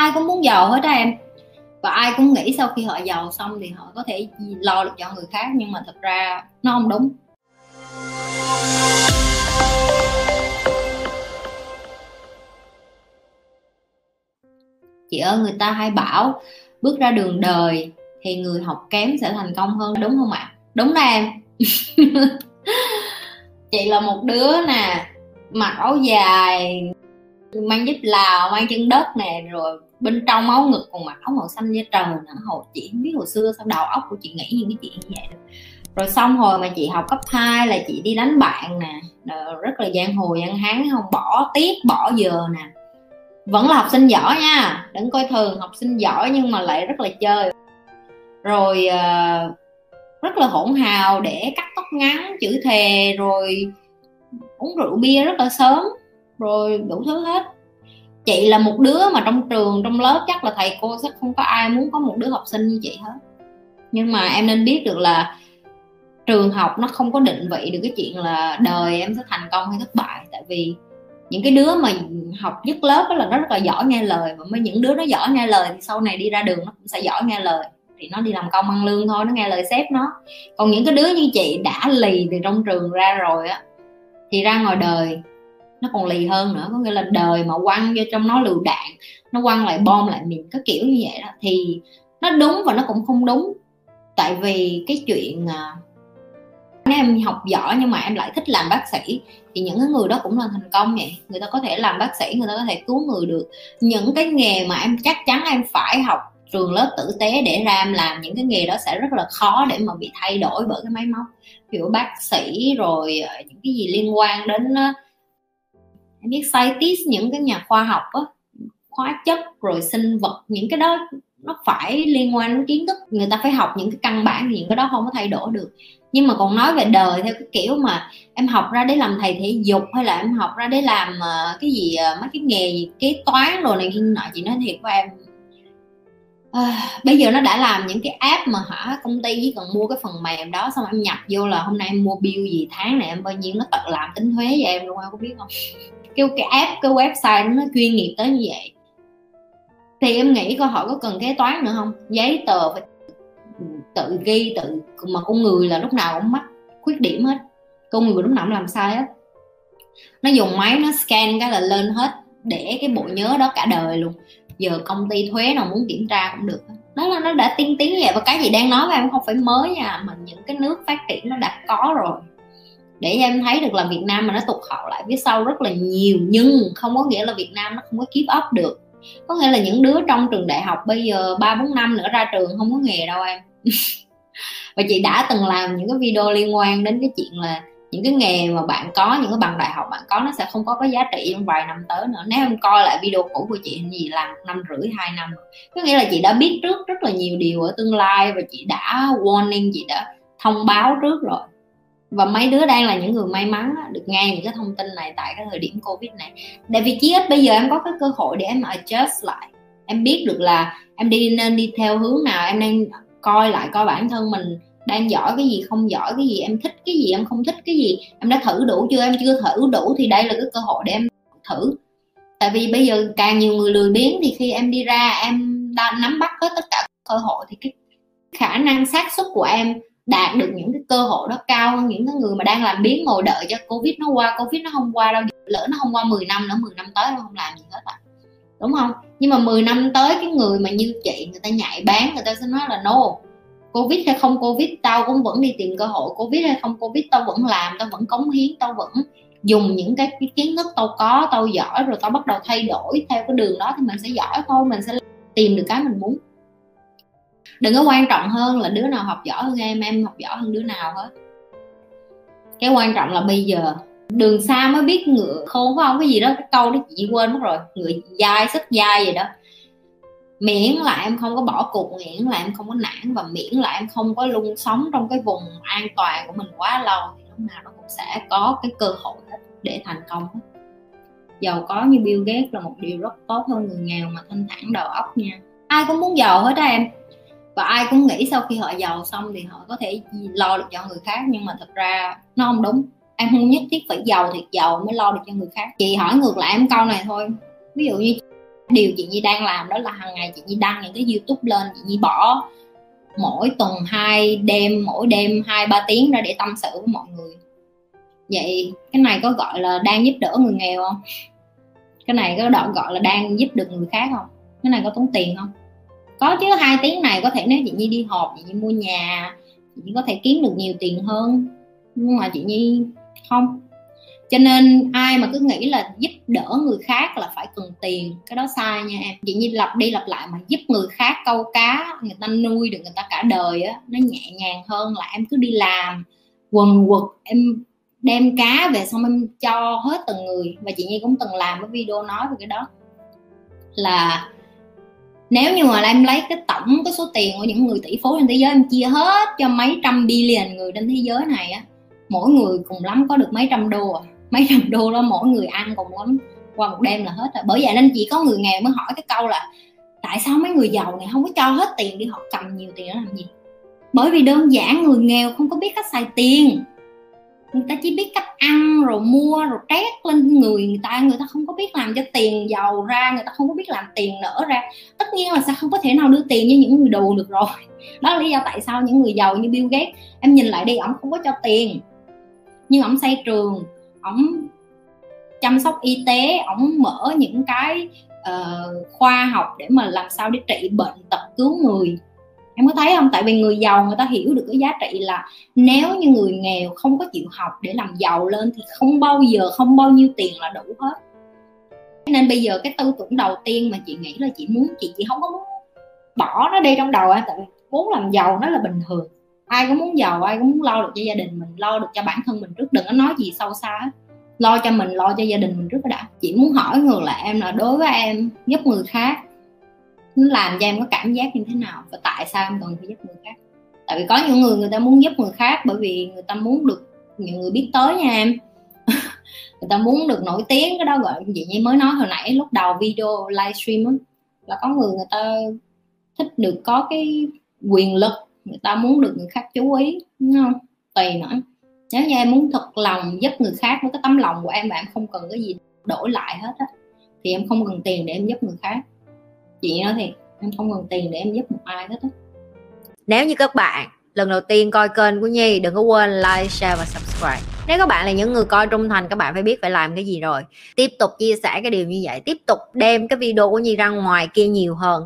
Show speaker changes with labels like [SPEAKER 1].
[SPEAKER 1] ai cũng muốn giàu hết á em. Và ai cũng nghĩ sau khi họ giàu xong thì họ có thể lo được cho người khác, nhưng mà thật ra nó không đúng. Chị ơi, người ta hay bảo, bước ra đường đời thì người học kém sẽ thành công hơn. Đúng không ạ? Đúng đó em. Chị là một đứa nè, mặc áo dài, mang dép lào, mang chân đất nè, rồi bên trong máu ngực còn mặc áo màu xanh da trời nữa hồi chị không biết hồi xưa sao đầu óc của chị nghĩ những cái chuyện như vậy được rồi xong hồi mà chị học cấp 2 là chị đi đánh bạn nè rất là giang hồ giang hán không bỏ tiết bỏ giờ nè. Vẫn là học sinh giỏi nha đừng coi thường học sinh giỏi nhưng mà lại rất là chơi. Rồi uh, rất là hỗn hào để cắt tóc ngắn chữ thề rồi uống rượu bia rất là sớm rồi đủ thứ hết chị là một đứa mà trong trường, trong lớp chắc là thầy cô sẽ không có ai muốn có một đứa học sinh như chị hết. Nhưng mà em nên biết được là trường học nó không có định vị được cái chuyện là đời em sẽ thành công hay thất bại. Tại vì những cái đứa mà học nhất lớp đó là nó rất là giỏi nghe lời, và mấy những đứa nó giỏi nghe lời thì sau này đi ra đường nó cũng sẽ giỏi nghe lời. Thì nó đi làm công ăn lương thôi, nó nghe lời sếp nó. Còn những cái đứa như chị đã lì từ trong trường ra rồi á, thì ra ngoài đời nó còn lì hơn nữa. Có nghĩa là đời mà quăng vô trong nó lựu đạn nó quăng lại bom lại mình, cái kiểu như vậy đó thì nó đúng và nó cũng không đúng. Tại vì cái chuyện à, nếu em học giỏi nhưng mà em lại thích làm bác sĩ thì những cái người đó cũng là thành công vậy. Người ta có thể làm bác sĩ người ta có thể cứu người được. Những cái nghề mà em chắc chắn em phải học trường lớp tử tế để ra em làm những cái nghề đó sẽ rất là khó để mà bị thay đổi bởi cái máy móc. Kiểu bác sĩ rồi à, những cái gì liên quan đến à, em biết scientist những cái nhà khoa học á hóa chất rồi sinh vật những cái đó nó phải liên quan đến kiến thức. Người ta phải học những cái căn bản thì những cái đó không có thay đổi được. Nhưng mà còn nói về đời theo cái kiểu mà em học ra để làm thầy thể dục hay là em học ra để làm uh, cái gì uh, mấy cái nghề gì kế toán rồi này kia nọ chị nói thiệt với em. À, bây giờ nó đã làm những cái app mà hả công ty chỉ cần mua cái phần mềm đó xong em nhập vô là hôm nay em mua bill gì tháng này em bao nhiêu nó tự làm tính thuế cho em luôn em có biết không? Cái cái app, cái website nó chuyên nghiệp tới như vậy. Thì em nghĩ câu hỏi có cần kế toán nữa không? Giấy tờ phải tự ghi, tự mà con người là lúc nào cũng mắc khuyết điểm hết. Con người lúc nào cũng làm sai hết. Nó dùng máy, nó scan cái là lên hết, để cái bộ nhớ đó cả đời luôn. Giờ công ty thuế nào muốn kiểm tra cũng được nó là nó đã tiên tiến như vậy và cái gì đang nói với em không phải mới nha, mà những cái nước phát triển nó đã có rồi để em thấy được là Việt Nam mà nó tụt hậu lại phía sau rất là nhiều, nhưng không có nghĩa là Việt Nam nó không có keep up được. Có nghĩa là những đứa trong trường đại học bây giờ ba, bốn năm nữa ra trường không có nghề đâu em. Và chị đã từng làm những cái video liên quan đến cái chuyện là những cái nghề mà bạn có, những cái bằng đại học bạn có nó sẽ không có cái giá trị trong vài năm tới nữa. Nếu em coi lại video cũ của chị thì gì làm năm rưỡi, hai năm. Có nghĩa là chị đã biết trước rất là nhiều điều ở tương lai và chị đã warning, chị đã thông báo trước rồi và mấy đứa đang là những người may mắn được nghe những cái thông tin này tại cái thời điểm covid này. Tại vì chí ít bây giờ em có cái cơ hội để em adjust lại. Em biết được là em đi nên đi theo hướng nào, em nên coi lại coi bản thân mình đang giỏi cái gì, không giỏi cái gì, em thích cái gì, em không thích cái gì. Em đã thử đủ chưa? Em chưa thử đủ thì đây là cái cơ hội để em thử. Tại vì bây giờ càng nhiều người lười biếng thì khi em đi ra, em đã nắm bắt hết tất cả cơ hội thì cái khả năng xác suất của em đạt được những cái cơ hội đó cao hơn những cái người mà đang làm biến ngồi đợi cho covid nó qua covid nó không qua đâu lỡ nó không qua 10 năm nữa 10 năm tới nó không làm gì hết à đúng không? Nhưng mà 10 năm tới cái người mà như chị người ta nhạy bán người ta sẽ nói là no covid hay không covid tao cũng vẫn đi tìm cơ hội covid hay không covid tao vẫn làm tao vẫn cống hiến tao vẫn dùng những cái, cái kiến thức tao có tao giỏi rồi tao bắt đầu thay đổi theo cái đường đó thì mình sẽ giỏi thôi mình sẽ tìm được cái mình muốn đừng có quan trọng hơn là đứa nào học giỏi hơn em em học giỏi hơn đứa nào hết. Cái quan trọng là bây giờ, đường xa mới biết ngựa khôn phải không? Cái gì đó, cái câu đó chị quên mất rồi. Người dai sức dai gì đó. Miễn là em không có bỏ cuộc, miễn là em không có nản và miễn là em không có luôn sống trong cái vùng an toàn của mình quá lâu thì lúc nào nó cũng sẽ có cái cơ hội hết để thành công hết. Giàu có như Bill Gates là một điều rất tốt hơn người nghèo mà thanh thản đầu óc nha. Ai cũng muốn giàu hết á em và ai cũng nghĩ sau khi họ giàu xong thì họ có thể lo được cho người khác, nhưng mà thật ra nó không đúng. Em không nhất thiết phải giàu thiệt giàu mới lo được cho người khác. Chị hỏi ngược lại em câu này thôi. Ví dụ như điều chị nhi đang làm đó là hàng ngày chị nhi đăng những cái youtube lên, chị nhi bỏ mỗi tuần hai đêm, mỗi đêm hai ba tiếng ra để tâm sự với mọi người. Vậy cái này có gọi là đang giúp đỡ người nghèo không? Cái này có đoạn gọi là đang giúp được người khác không? Cái này có tốn tiền không? Có chứ, hai tiếng này có thể nếu chị nhi đi họp, chị nhi mua nhà, chị nhi có thể kiếm được nhiều tiền hơn. Nhưng mà chị nhi không. Cho nên ai mà cứ nghĩ là giúp đỡ người khác là phải cần tiền. Cái đó sai nha em. Chị nhi lặp đi lặp lại mà giúp người khác câu cá, người ta nuôi được người ta cả đời á, nó nhẹ nhàng hơn là em cứ đi làm. Quần quật, em đem cá về xong em cho hết từng người. Và chị nhi cũng từng làm cái video nói về cái đó. Là nếu như mà em lấy cái tổng cái số tiền của những người tỷ phú trên thế giới, em chia hết cho mấy trăm billion người trên thế giới này á, mỗi người cùng lắm có được mấy trăm đô à. Mấy trăm đô đó mỗi người ăn cùng lắm, qua một đêm là hết rồi. Bởi vậy nên chỉ có người nghèo mới hỏi cái câu là, tại sao mấy người giàu này không có cho hết tiền đi, họ cầm nhiều tiền đó làm gì? Bởi vì đơn giản người nghèo không có biết cách xài tiền người ta chỉ biết cách ăn rồi mua rồi trét lên người người ta người ta không có biết làm cho tiền giàu ra người ta không có biết làm tiền nở ra. Tất nhiên là sẽ không có thể nào đưa tiền cho những người đồ được rồi. Đó là lý do tại sao những người giàu như Bill Gates em nhìn lại đi ổng không có cho tiền. Nhưng ổng xây trường ổng chăm sóc y tế ổng mở những cái uh, khoa học để mà làm sao để trị bệnh tập cứu người em có thấy không? Tại vì người giàu người ta hiểu được cái giá trị là nếu như người nghèo không có chịu học để làm giàu lên thì không bao giờ, không bao nhiêu tiền là đủ hết. Nên bây giờ cái tư tưởng đầu tiên mà chị nghĩ là chị muốn, chị chị không có muốn bỏ nó đi trong đầu em, tại vì muốn làm giàu nó là bình thường. Ai cũng muốn giàu, ai cũng muốn lo được cho gia đình mình, lo được cho bản thân mình trước. Đừng có nói gì sâu xa hết. Lo cho mình, lo cho gia đình mình trước đã. Chị muốn hỏi ngược lại em là đối với em, giúp người khác làm cho em có cảm giác như thế nào và tại sao em cần phải giúp người khác? Tại vì có những người người ta muốn giúp người khác bởi vì người ta muốn được nhiều người biết tới nha em. Người ta muốn được nổi tiếng, cái đó gọi vậy như mới nói hồi nãy, lúc đầu video livestream á, là có người người ta thích được có cái quyền lực, người ta muốn được người khác chú ý, đúng không? Tùy nữa. Nếu như em muốn thật lòng giúp người khác với cái tấm lòng của em và em không cần cái gì đổi lại hết á, thì em không cần tiền để em giúp người khác chị nói thì em không cần tiền để em giúp một ai hết á
[SPEAKER 2] nếu như các bạn lần đầu tiên coi kênh của Nhi đừng có quên like, share và subscribe. Nếu các bạn là những người coi trung thành các bạn phải biết phải làm cái gì rồi. Tiếp tục chia sẻ cái điều như vậy, tiếp tục đem cái video của Nhi ra ngoài kia nhiều hơn.